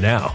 now.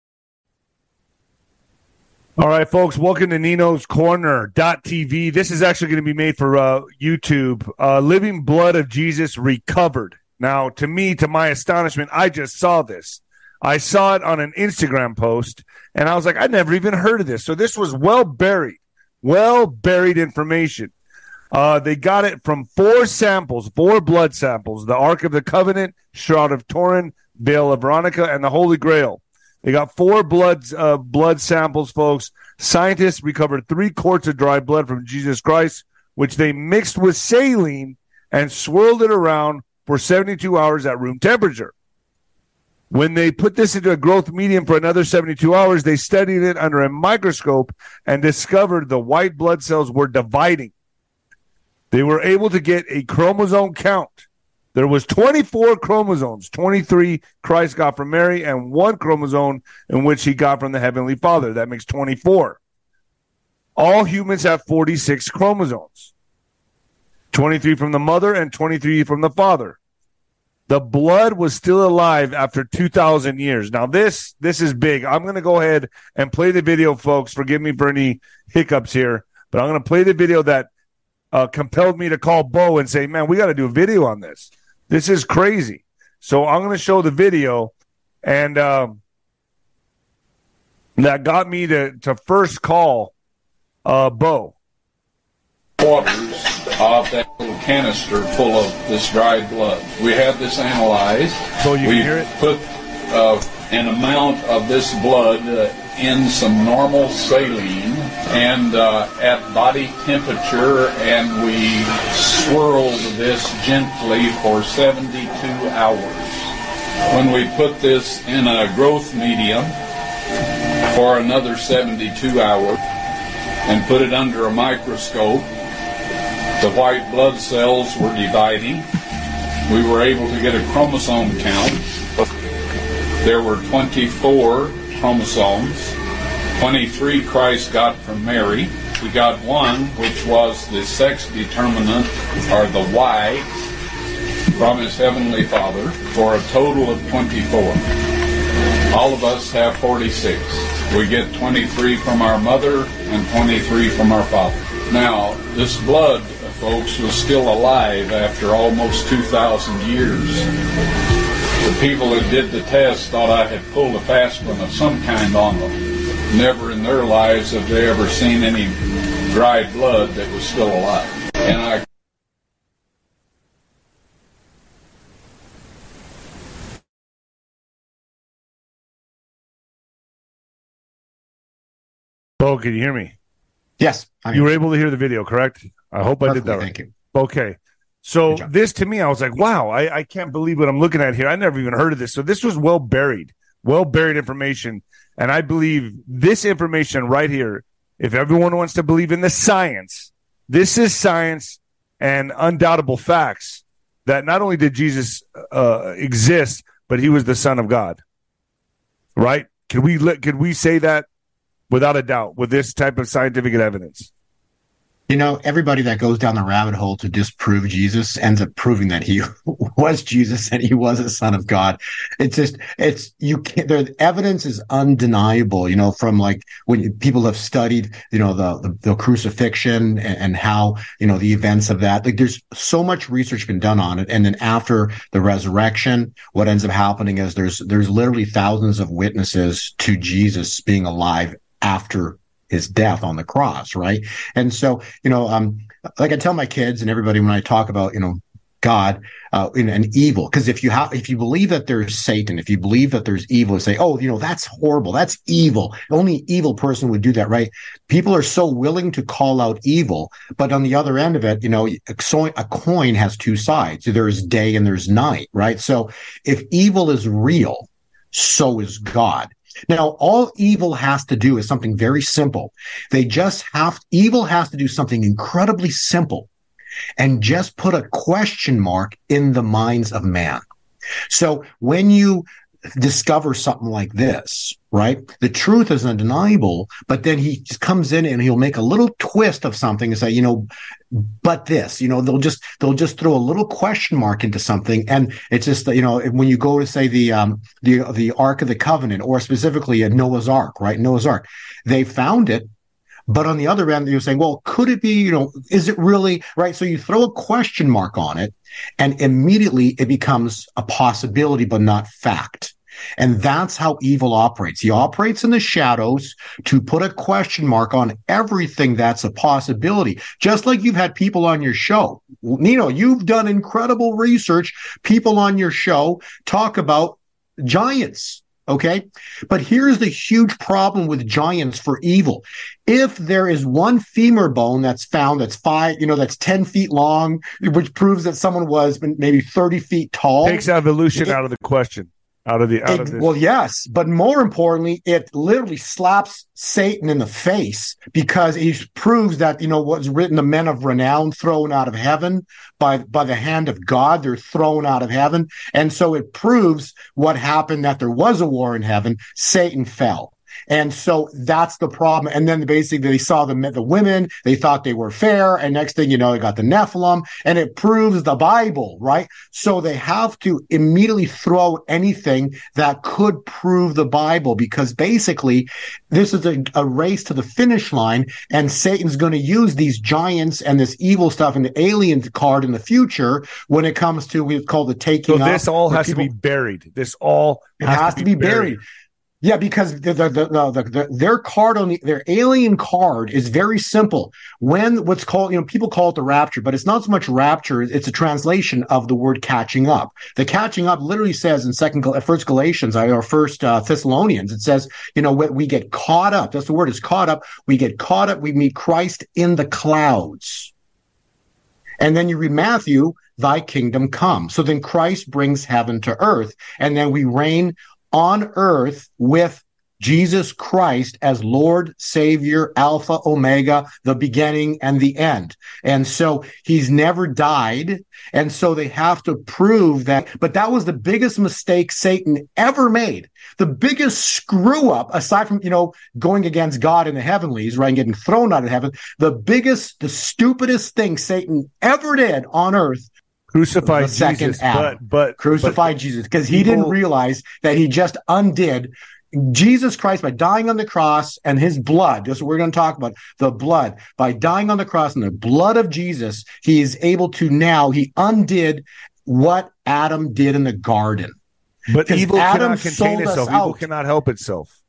All right, folks, welcome to Nino's Corner.tv. This is actually going to be made for uh, YouTube. Uh, Living Blood of Jesus Recovered. Now, to me, to my astonishment, I just saw this. I saw it on an Instagram post, and I was like, I never even heard of this. So this was well buried, well buried information. Uh, they got it from four samples, four blood samples: the Ark of the Covenant, Shroud of Turin, Veil of Veronica, and the Holy Grail. They got four blood uh, blood samples, folks. Scientists recovered three quarts of dry blood from Jesus Christ, which they mixed with saline and swirled it around for 72 hours at room temperature. When they put this into a growth medium for another 72 hours, they studied it under a microscope and discovered the white blood cells were dividing. They were able to get a chromosome count. There was 24 chromosomes, 23 Christ got from Mary and one chromosome in which he got from the heavenly Father. That makes 24. All humans have 46 chromosomes. 23 from the mother and 23 from the father. The blood was still alive after 2000 years. Now this this is big. I'm going to go ahead and play the video folks. Forgive me for any hiccups here, but I'm going to play the video that uh, compelled me to call Bo and say, "Man, we got to do a video on this. This is crazy." So I'm going to show the video, and um, that got me to to first call uh, Bo. Waters of that little canister full of this dried blood. We had this analyzed. So you we can hear it? put uh, an amount of this blood uh, in some normal saline and uh, at body temperature, and we swirled this gently for 72 hours. When we put this in a growth medium for another 72 hours and put it under a microscope, the white blood cells were dividing. We were able to get a chromosome count. There were 24 chromosomes. 23 Christ got from Mary. We got one, which was the sex determinant, or the Y, from his heavenly Father, for a total of 24. All of us have 46. We get 23 from our mother and 23 from our father. Now, this blood, folks, was still alive after almost 2,000 years. The people that did the test thought I had pulled a fast one of some kind on them. Never in their lives have they ever seen any dried blood that was still alive. And I Bo, can you hear me? Yes, I You were able to hear the video, correct? I hope I did that right. Thank you. Okay. So this to me, I was like, wow, I, I can't believe what I'm looking at here. I never even heard of this. So this was well buried, well buried information. And I believe this information right here, if everyone wants to believe in the science, this is science and undoubtable facts that not only did Jesus uh, exist, but he was the son of God. Right? Could we could we say that without a doubt with this type of scientific evidence? You know, everybody that goes down the rabbit hole to disprove Jesus ends up proving that he was Jesus and he was a son of God. It's just, it's, you can't, the evidence is undeniable, you know, from like when people have studied, you know, the, the, the crucifixion and, and how, you know, the events of that. Like there's so much research been done on it. And then after the resurrection, what ends up happening is there's, there's literally thousands of witnesses to Jesus being alive after his death on the cross, right? And so, you know, um, like I tell my kids and everybody when I talk about, you know, God uh, in an evil, because if you have, if you believe that there's Satan, if you believe that there's evil, say, oh, you know, that's horrible, that's evil. Only evil person would do that, right? People are so willing to call out evil, but on the other end of it, you know, a coin, a coin has two sides. There's day and there's night, right? So if evil is real, so is God. Now, all evil has to do is something very simple. They just have, evil has to do something incredibly simple and just put a question mark in the minds of man. So when you discover something like this, right? The truth is undeniable, but then he just comes in and he'll make a little twist of something and say, you know, but this, you know, they'll just they'll just throw a little question mark into something, and it's just you know when you go to say the um the the Ark of the Covenant or specifically a Noah's Ark, right? Noah's Ark, they found it. But on the other end, you're saying, well, could it be, you know, is it really right? So you throw a question mark on it and immediately it becomes a possibility, but not fact. And that's how evil operates. He operates in the shadows to put a question mark on everything that's a possibility. Just like you've had people on your show. Nino, you've done incredible research. People on your show talk about giants. Okay. But here's the huge problem with giants for evil. If there is one femur bone that's found that's five, you know, that's 10 feet long, which proves that someone was maybe 30 feet tall. Takes evolution it, out of the question out of the out it, of this. Well, yes, but more importantly, it literally slaps Satan in the face because he proves that you know what's written: the men of renown thrown out of heaven by by the hand of God. They're thrown out of heaven, and so it proves what happened: that there was a war in heaven. Satan fell. And so that's the problem. And then basically they saw the, the women, they thought they were fair. And next thing you know, they got the Nephilim and it proves the Bible, right? So they have to immediately throw anything that could prove the Bible because basically this is a, a race to the finish line and Satan's going to use these giants and this evil stuff and the alien card in the future when it comes to what's called the taking. So this all has people, to be buried. This all has, has to, be, to be buried. buried. Yeah, because the, the, the, the, their card on the, their alien card is very simple. When what's called, you know, people call it the rapture, but it's not so much rapture. It's a translation of the word catching up. The catching up literally says in second, first Galatians or first uh, Thessalonians, it says, you know, we get caught up. That's the word is caught up. We get caught up. We meet Christ in the clouds. And then you read Matthew, thy kingdom come. So then Christ brings heaven to earth and then we reign on earth with Jesus Christ as Lord, Savior, Alpha, Omega, the beginning and the end. And so he's never died. And so they have to prove that. But that was the biggest mistake Satan ever made. The biggest screw up, aside from, you know, going against God in the heavenlies, right, and getting thrown out of heaven, the biggest, the stupidest thing Satan ever did on earth crucified Jesus, Adam. but but crucified but Jesus because he didn't realize that he just undid Jesus Christ by dying on the cross and his blood. That's what we're going to talk about. The blood by dying on the cross and the blood of Jesus, he is able to now he undid what Adam did in the garden. But evil Adam cannot contain itself. Evil cannot help itself.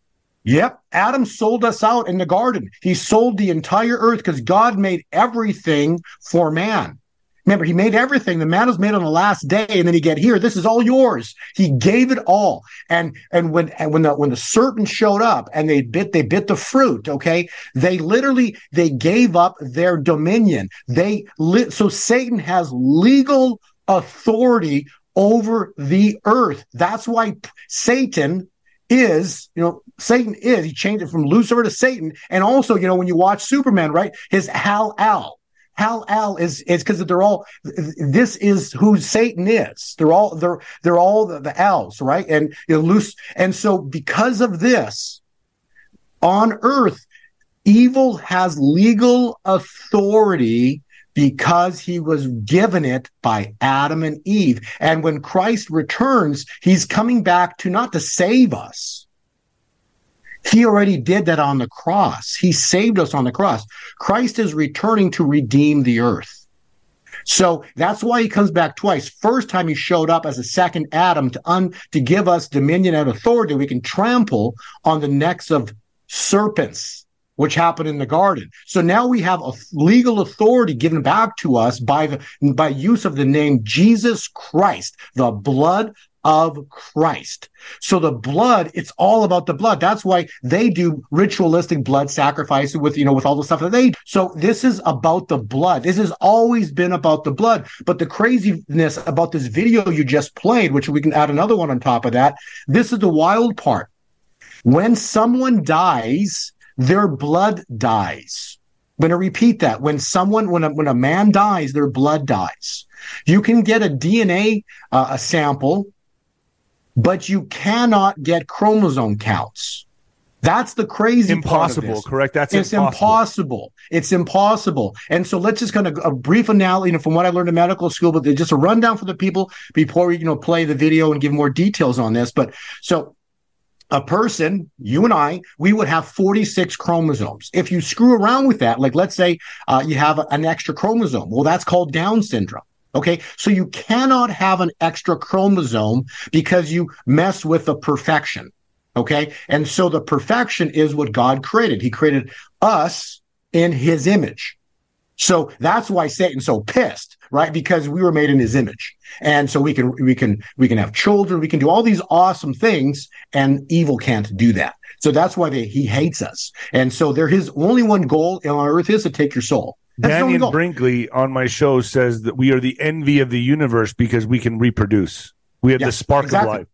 Yep. Adam sold us out in the garden. He sold the entire earth because God made everything for man. Remember, he made everything. The man was made on the last day, and then he get here. This is all yours. He gave it all. And and when and when the when the serpent showed up and they bit they bit the fruit. Okay, they literally they gave up their dominion. They lit. So Satan has legal authority over the earth. That's why Satan is, you know, Satan is. He changed it from Lucifer to Satan. And also, you know, when you watch Superman, right, his Hal Al Hal Al is is because they're all this is who Satan is. They're all they're they're all the, the L's, right? And you know, loose and so because of this, on earth, evil has legal authority because he was given it by Adam and Eve. And when Christ returns, he's coming back to not to save us he already did that on the cross. He saved us on the cross. Christ is returning to redeem the earth. So that's why he comes back twice. First time he showed up as a second Adam to un, to give us dominion and authority. We can trample on the necks of serpents, which happened in the garden. So now we have a legal authority given back to us by the by use of the name Jesus Christ, the blood of Christ. So the blood, it's all about the blood. That's why they do ritualistic blood sacrifice with, you know, with all the stuff that they, do. so this is about the blood. This has always been about the blood. But the craziness about this video you just played, which we can add another one on top of that, this is the wild part. When someone dies, their blood dies. I'm going to repeat that. When someone, when a, when a man dies, their blood dies. You can get a DNA uh, a sample, but you cannot get chromosome counts. That's the crazy impossible. Correct. That's it's impossible. impossible. It's impossible. And so let's just kind of a brief analogy you know, from what I learned in medical school, but just a rundown for the people before we you know play the video and give more details on this. But so a person, you and I, we would have 46 chromosomes. If you screw around with that, like let's say uh, you have an extra chromosome, well, that's called Down syndrome. Okay. So you cannot have an extra chromosome because you mess with the perfection. Okay. And so the perfection is what God created. He created us in his image. So that's why Satan's so pissed, right? Because we were made in his image. And so we can, we can, we can have children. We can do all these awesome things and evil can't do that. So that's why they, he hates us. And so there, his only one goal on earth is to take your soul. Dannion Brinkley on my show says that we are the envy of the universe because we can reproduce. We have yes, the spark exactly. of life.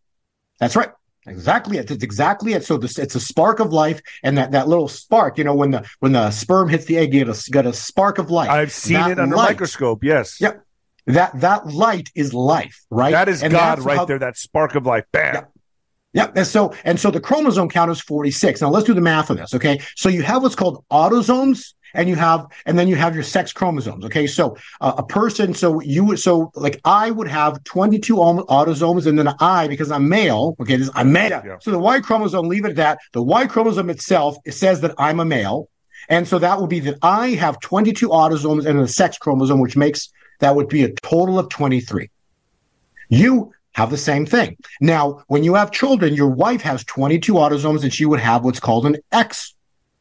That's right. Exactly it. It's exactly it. So this, it's a spark of life, and that, that little spark, you know, when the when the sperm hits the egg, you get a, got a spark of life. I've seen that it under light, microscope. Yes. Yep. That that light is life, right? That is and God right how, there. That spark of life. Bam. Yep. And so and so the chromosome count is 46. Now let's do the math of this. Okay. So you have what's called autosomes and you have and then you have your sex chromosomes okay so uh, a person so you would so like i would have 22 autosomes and then i because i'm male okay this i'm male yeah. so the y chromosome leave it at that the y chromosome itself it says that i'm a male and so that would be that i have 22 autosomes and a sex chromosome which makes that would be a total of 23 you have the same thing. Now, when you have children, your wife has 22 autosomes and she would have what's called an X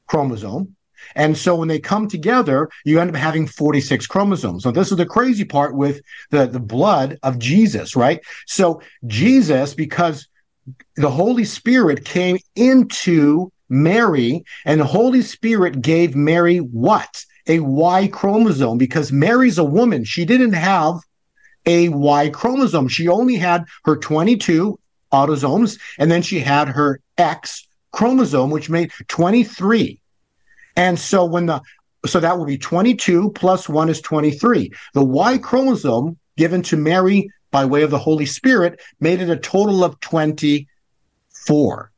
chromosome. And so when they come together, you end up having 46 chromosomes. So this is the crazy part with the, the blood of Jesus, right? So Jesus, because the Holy Spirit came into Mary and the Holy Spirit gave Mary what? A Y chromosome because Mary's a woman. She didn't have a Y chromosome. She only had her 22 autosomes and then she had her X chromosome, which made 23. And so when the so that will be 22 plus 1 is 23. The Y chromosome given to Mary by way of the Holy Spirit made it a total of 24.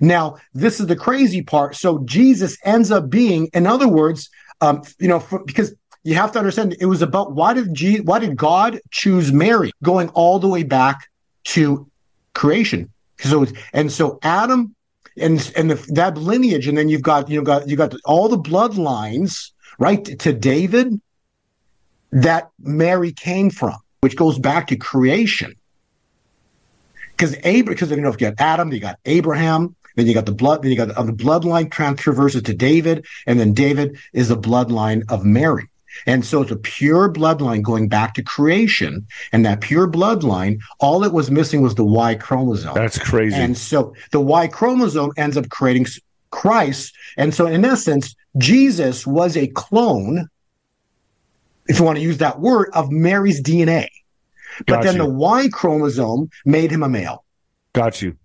Now, this is the crazy part. So Jesus ends up being, in other words, um, you know, for, because you have to understand it was about why did G, why did God choose Mary going all the way back to creation? So and so Adam and and the, that lineage, and then you've got you got you got all the bloodlines right to David that Mary came from, which goes back to creation. Because Abraham, because you know, if you got Adam, you got Abraham, then you got the blood, then you got the, the bloodline transverses to David, and then David is the bloodline of Mary. And so it's a pure bloodline going back to creation. And that pure bloodline, all it was missing was the Y chromosome. That's crazy. And so the Y chromosome ends up creating Christ. And so in essence, Jesus was a clone, if you want to use that word, of Mary's DNA. But Got then you. the Y chromosome made him a male. Got you.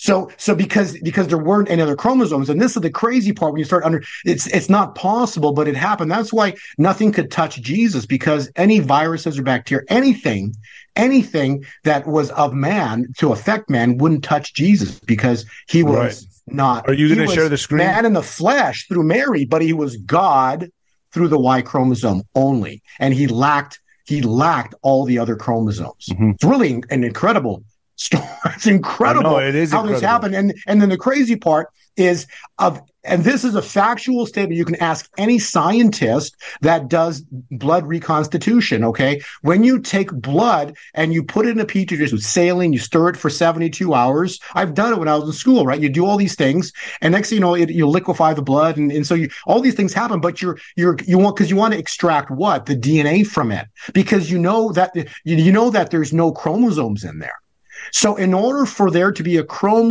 So, so because, because there weren't any other chromosomes, and this is the crazy part when you start under, it's, it's not possible, but it happened. That's why nothing could touch Jesus because any viruses or bacteria, anything, anything that was of man to affect man wouldn't touch Jesus because he was right. not. Are you going to share the screen? Man in the flesh through Mary, but he was God through the Y chromosome only. And he lacked, he lacked all the other chromosomes. Mm-hmm. It's really an incredible It's incredible know, it is how incredible. this happened. And and then the crazy part is of and this is a factual statement. You can ask any scientist that does blood reconstitution. Okay. When you take blood and you put it in a petri dish with saline, you stir it for 72 hours. I've done it when I was in school, right? You do all these things and next thing you know, it, you liquefy the blood. And, and so you, all these things happen, but you're, you're, you want, cause you want to extract what? The DNA from it because you know that, you, you know that there's no chromosomes in there. So in order for there to be a chrome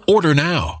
Order now.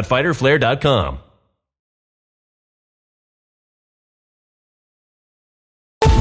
www.fighterflare.com.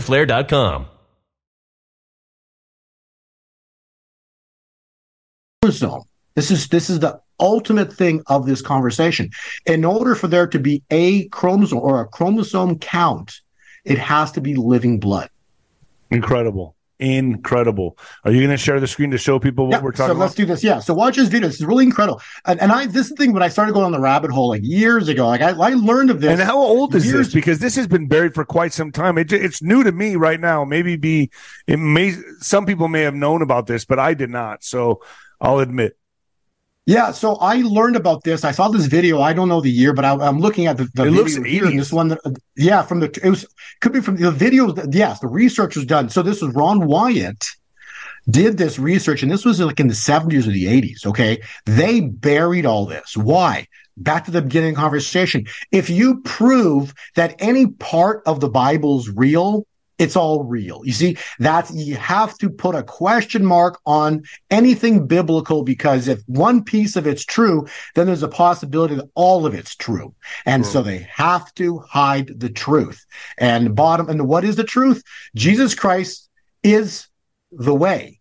fighterflare.com. chromosome. This is this is the ultimate thing of this conversation. In order for there to be a chromosome or a chromosome count, it has to be living blood. Incredible. Incredible. Are you going to share the screen to show people what Yeah, we're talking about? so about? let's do this. Yeah. So watch this video. This is really incredible. And, and I this thing when I started going on the rabbit hole like years ago. Like I, I learned of this. And how old is this? Because this has been buried for quite some time. It, it's new to me right now. Maybe be it may some people may have known about this, but I did not. So I'll admit. Yeah, so I learned about this. I saw this video. I don't know the year, but I, I'm looking at the, the It video looks here, 80s. this one. That, yeah, from the it was could be from the video. that- Yes, the research was done. So this was Ron Wyatt did this research, and this was like in the 70s or the 80s. Okay, they buried all this. Why? Back to the beginning of the conversation. If you prove that any part of the Bible's real, it's all real. You see, that's you have to put a question mark on anything biblical because if one piece of it's true, then there's a possibility that all of it's true. And so they have to hide the truth. And bottom, and what is the truth? Jesus Christ is the way,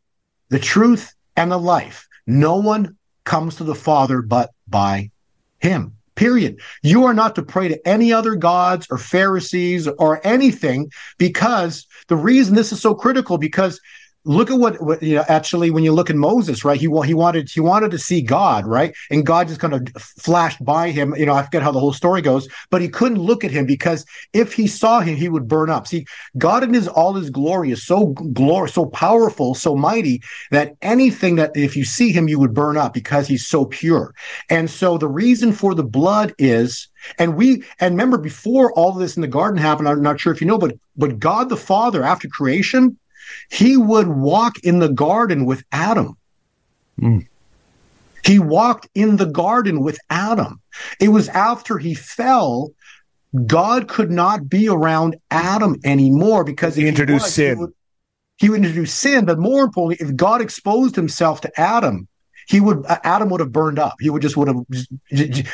the truth, and the life. No one comes to the Father but by him. Period. You are not to pray to any other gods or Pharisees or anything because the reason this is so critical because look at what, what, you know actually when you look at moses right he he wanted he wanted to see god right and god just kind of flashed by him you know i forget how the whole story goes but he couldn't look at him because if he saw him he would burn up. See god in his all his glory is so glory so powerful so mighty that anything that if you see him you would burn up because he's so pure. And so the reason for the blood is and we and remember before all this in the garden happened i'm not sure if you know but but god the father after creation he would walk in the garden with Adam. Mm. He walked in the garden with Adam. It was after he fell, God could not be around Adam anymore because he introduced he was, sin. He would, he would introduce sin, but more importantly, if God exposed himself to Adam, he would Adam would have burned up. He would just would have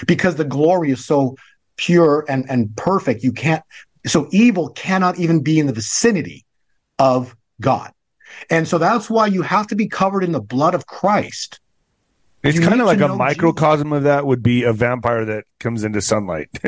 because the glory is so pure and and perfect. You can't so evil cannot even be in the vicinity of God. And so that's why you have to be covered in the blood of Christ. It's kind of like a microcosm Jesus. of that would be a vampire that comes into sunlight,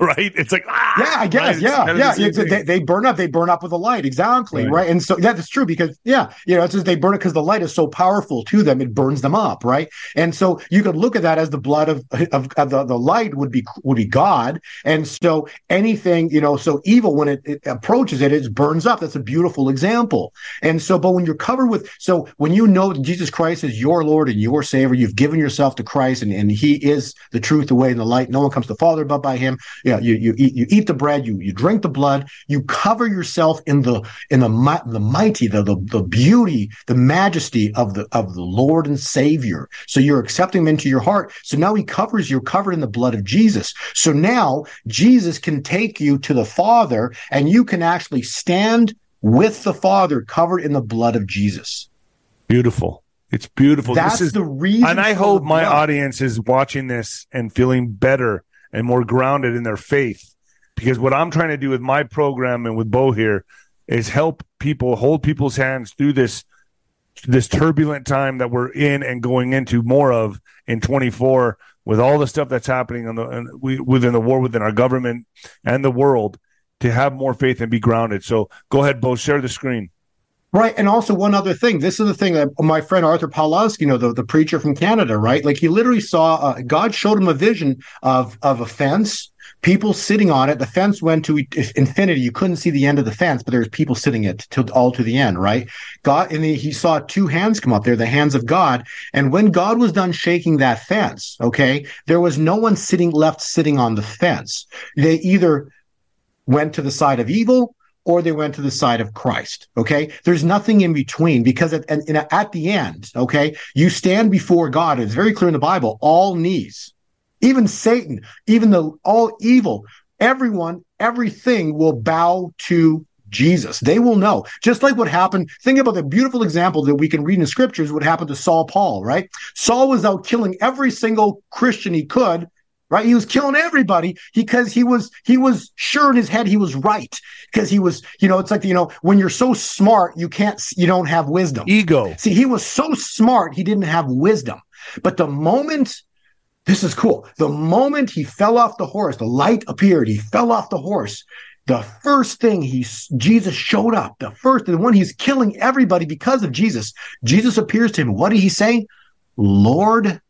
right? It's like ah, yeah, I guess right? yeah, yeah. The they, they, burn up. They burn up with the light, exactly, right? right? And so yeah, that's true because yeah, you know, it's just they burn it because the light is so powerful to them, it burns them up, right? And so you could look at that as the blood of of, of the, the light would be would be God, and so anything you know, so evil when it, it approaches it, it burns up. That's a beautiful example. And so, but when you're covered with, so when you know Jesus Christ is your Lord and your Savior, you've given yourself to Christ, and, and He is the truth, the way, and the light. No one comes to the Father but by Him. Yeah, you you eat you eat the bread, you you drink the blood, you cover yourself in the in the the mighty, the, the the beauty, the majesty of the of the Lord and Savior. So you're accepting Him into your heart. So now He covers you're covered in the blood of Jesus. So now Jesus can take you to the Father, and you can actually stand with the Father, covered in the blood of Jesus. Beautiful. It's beautiful. That's is, the reason. And I hope my audience is watching this and feeling better and more grounded in their faith. Because what I'm trying to do with my program and with Bo here is help people hold people's hands through this this turbulent time that we're in and going into more of in 24 with all the stuff that's happening on the we, within the war within our government and the world to have more faith and be grounded. So go ahead, Bo, share the screen. Right. And also one other thing. This is the thing that my friend Arthur Pawlowski, you know, the, the preacher from Canada, right? Like he literally saw, uh, God showed him a vision of, of a fence, people sitting on it. The fence went to infinity. You couldn't see the end of the fence, but there was people sitting it to all to the end, right? God, and he saw two hands come up there, the hands of God. And when God was done shaking that fence, okay, there was no one sitting left sitting on the fence. They either went to the side of evil or they went to the side of Christ. Okay. There's nothing in between because at, at the end, okay, you stand before God. It's very clear in the Bible, all knees, even Satan, even the all evil, everyone, everything will bow to Jesus. They will know. Just like what happened. Think about the beautiful example that we can read in scriptures, what happened to Saul Paul, right? Saul was out killing every single Christian he could right? He was killing everybody because he was he was sure in his head he was right because he was you know it's like you know when you're so smart you can't you don't have wisdom. Ego. See, he was so smart he didn't have wisdom. But the moment this is cool. The moment he fell off the horse, the light appeared. He fell off the horse. The first thing he Jesus showed up. The first, the one he's killing everybody because of Jesus. Jesus appears to him. What did he say? Lord,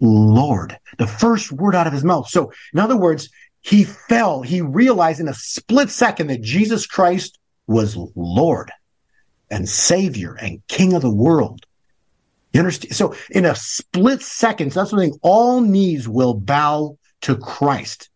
Lord, the first word out of his mouth. So, in other words, he fell. He realized in a split second that Jesus Christ was Lord and Savior and King of the world. You understand? So, in a split second, that's something all knees will bow to Christ.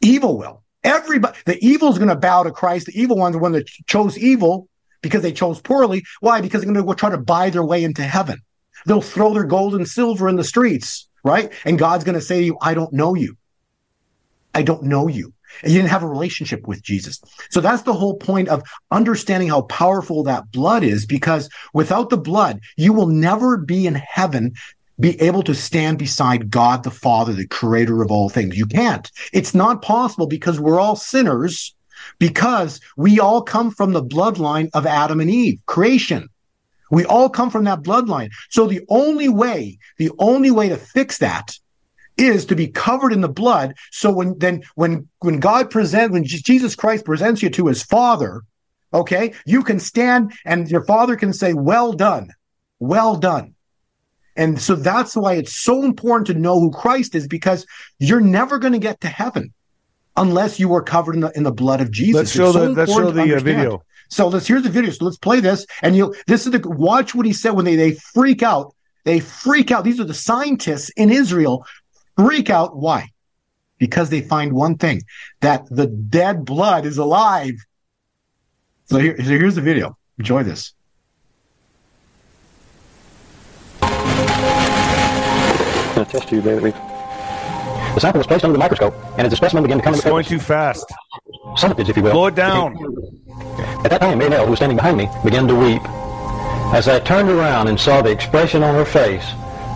Evil will. Everybody, the evil is going to bow to Christ. The evil ones, the one that chose evil because they chose poorly. Why? Because they're going to go try to buy their way into heaven. They'll throw their gold and silver in the streets, right? And God's going to say to you, I don't know you. I don't know you. And you didn't have a relationship with Jesus. So that's the whole point of understanding how powerful that blood is, because without the blood, you will never be in heaven be able to stand beside God the Father, the creator of all things. You can't. It's not possible because we're all sinners because we all come from the bloodline of Adam and Eve, creation. We all come from that bloodline. So the only way, the only way to fix that is to be covered in the blood. So when then when when God present when Jesus Christ presents you to his father, Okay. You can stand and your father can say, well done, well done. And so that's why it's so important to know who Christ is because you're never going to get to heaven unless you are covered in the, in the blood of Jesus. Let's show so the, let's show the uh, video. So let's here's the video. So let's play this, and you this is the watch what he said when they they freak out. They freak out. These are the scientists in Israel freak out. Why? Because they find one thing that the dead blood is alive. So, here, so here's the video. Enjoy this. going to test you, David. The sample was placed under the microscope, and as the specimen began to come it's to going too fast. Sometimes, if you will. Slow it down. At that time, Mary Nell, who was standing behind me, began to weep. As I turned around and saw the expression on her face,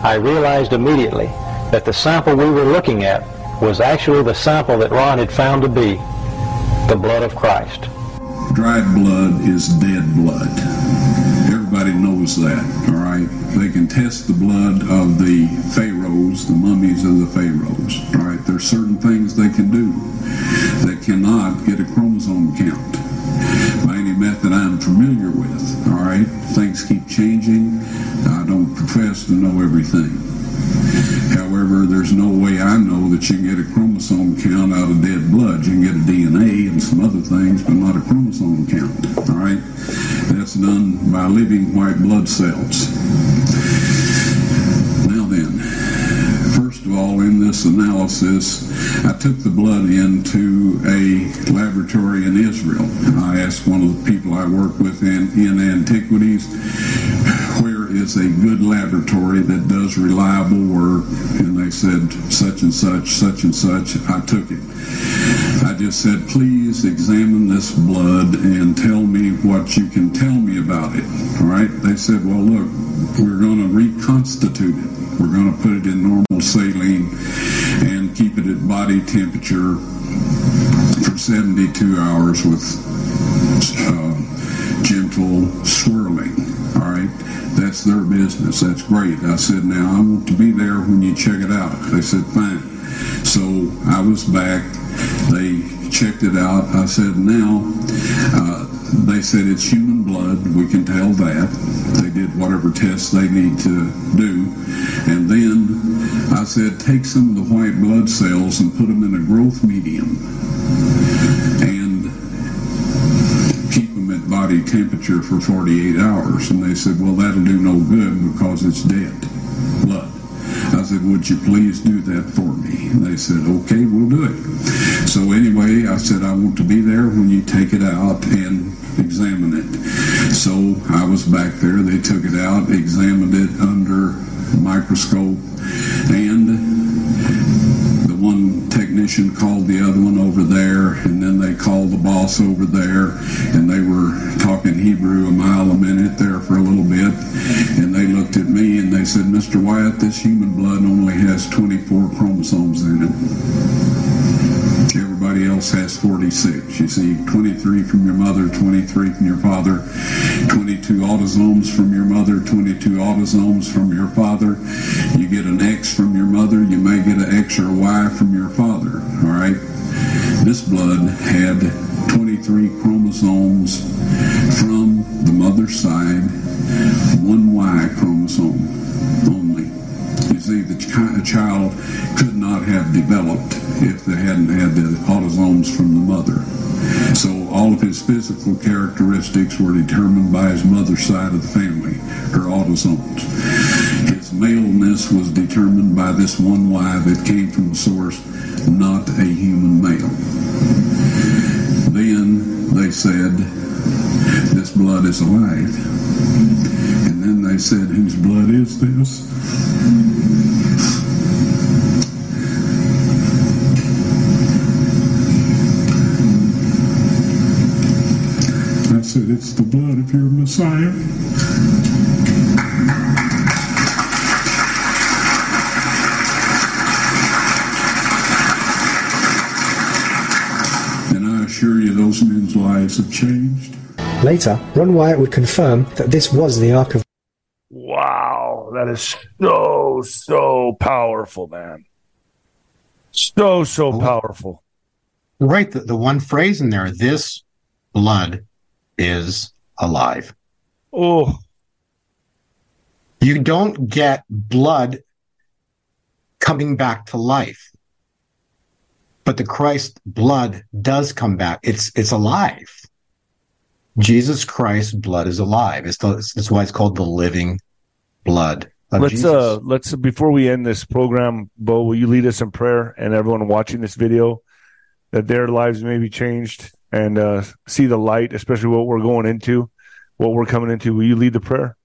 I realized immediately that the sample we were looking at was actually the sample that Ron had found to be the blood of Christ. Dried blood is dead blood. Everybody knows that, all right? They can test the blood of the pharaohs, the mummies of the pharaohs, all right? There's certain things they can do that cannot get a chromosome count by any method I'm familiar with. All right, things keep changing. I don't profess to know everything. There's no way I know that you can get a chromosome count out of dead blood. You can get a DNA and some other things, but not a chromosome count. All right, that's done by living white blood cells. Now then, first of all, in this analysis, I took the blood into a laboratory in Israel. I asked one of the people I work with in, in antiquities, where is a good laboratory that does reliable work? And they said, such and such, such and such. I took it. I just said, please examine this blood and tell me what you can tell me about it. All right? They said, well, look, we're going to reconstitute it. We're going to put it in normal saline and keep it at body temperature for 72 hours with uh, gentle swirling. All right, that's their business. That's great. I said, now I want to be there when you check it out. They said, fine. So I was back. They checked it out. I said, now. Uh, they said it's human blood. We can tell that. They did whatever tests they need to do. And then I said, take some of the white blood cells and put them in a growth medium body temperature for 48 hours. And they said, well, that'll do no good because it's dead blood. I said, would you please do that for me? And they said, okay, we'll do it. So anyway, I said, I want to be there when you take it out and examine it. So I was back there. They took it out, examined it under microscope, and technician called the other one over there, and then they called the boss over there, and they were talking Hebrew a mile a minute there for a little bit, and they looked at me and they said, Mr. Wyatt, this human blood only has 24 chromosomes in it. Everybody else has 46. You see 23 from your mother, 23 from your father, 22 autosomes from your mother, 22 autosomes from your father. You get an X from your mother, you may get an X or a Y from your father. All right? This blood had 23 chromosomes from the mother's side, one Y chromosome only. See, the child could not have developed if they hadn't had the autosomes from the mother. So all of his physical characteristics were determined by his mother's side of the family, her autosomes. His maleness was determined by this one Y that came from a source, not a human male. Then they said, this blood is alive. And then they said, whose blood is this? Said, It's the blood of your Messiah. And I assure you, those men's lives have changed. Later, Ron Wyatt would confirm that this was the Ark of. Wow, that is so, so powerful, man. So, so powerful. Right. The, the one phrase in there, this blood is alive. Oh. You don't get blood coming back to life. But the Christ blood does come back. It's it's alive. Jesus Christ's blood is alive. It's the, that's why it's called the living blood. Let's Jesus. uh let's before we end this program, Bo, will you lead us in prayer and everyone watching this video that their lives may be changed and uh see the light, especially what we're going into, what we're coming into. Will you lead the prayer?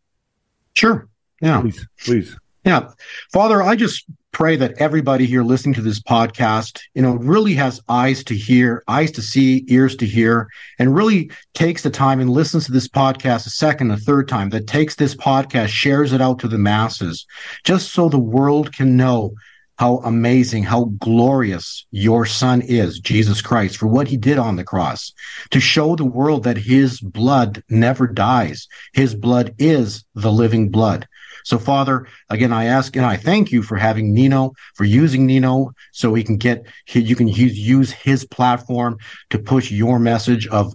Sure. Yeah. Please, please. Yeah. Father, I just pray that everybody here listening to this podcast, you know, really has eyes to hear, eyes to see, ears to hear, and really takes the time and listens to this podcast a second, a third time, that takes this podcast, shares it out to the masses, just so the world can know how amazing, how glorious your son is, Jesus Christ, for what he did on the cross, to show the world that his blood never dies. His blood is the living blood. So, Father, again, I ask and I thank you for having Nino, for using Nino so he can get, you can use, use his platform to push your message of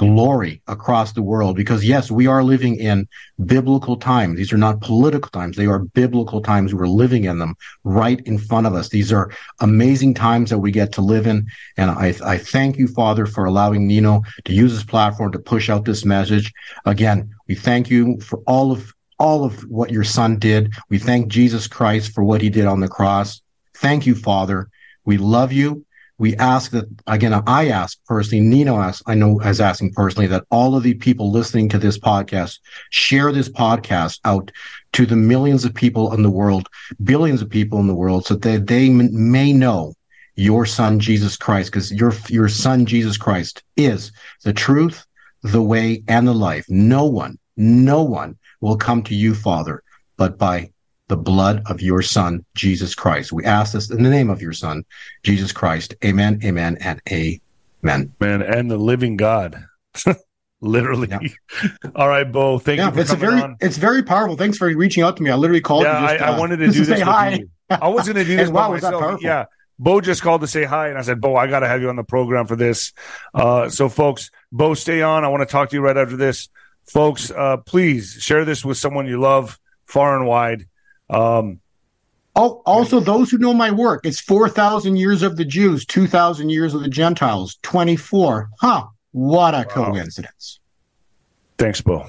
glory across the world. Because yes, we are living in biblical times. These are not political times. They are biblical times. We're living in them right in front of us. These are amazing times that we get to live in. And I, I thank you, Father, for allowing Nino to use his platform to push out this message. Again, we thank you for all of all of what your son did. We thank Jesus Christ for what he did on the cross. Thank you, Father. We love you. We ask that, again, I ask personally, Nino asks, I know as asking personally that all of the people listening to this podcast share this podcast out to the millions of people in the world, billions of people in the world so that they may know your son, Jesus Christ, because your, your son, Jesus Christ is the truth, the way, and the life. No one, no one will come to you, Father, but by the blood of your Son, Jesus Christ. We ask this in the name of your Son, Jesus Christ. Amen, amen, and amen. Man, and the living God. literally. Yeah. All right, Bo. Thank yeah, you for it's coming very, on. It's very powerful. Thanks for reaching out to me. I literally called. Yeah, just, I, uh, I, wanted to do to this. say hi. I was going to do this wow, myself. Yeah. Bo just called to say hi, and I said, Bo, I got to have you on the program for this. Uh, so, folks, Bo, stay on. I want to talk to you right after this folks, uh, please share this with someone you love far and wide. Um, oh, also, those who know my work, it's 4,000 years of the Jews, 2,000 years of the Gentiles, 24. Huh. What a wow. coincidence. Thanks, Bo.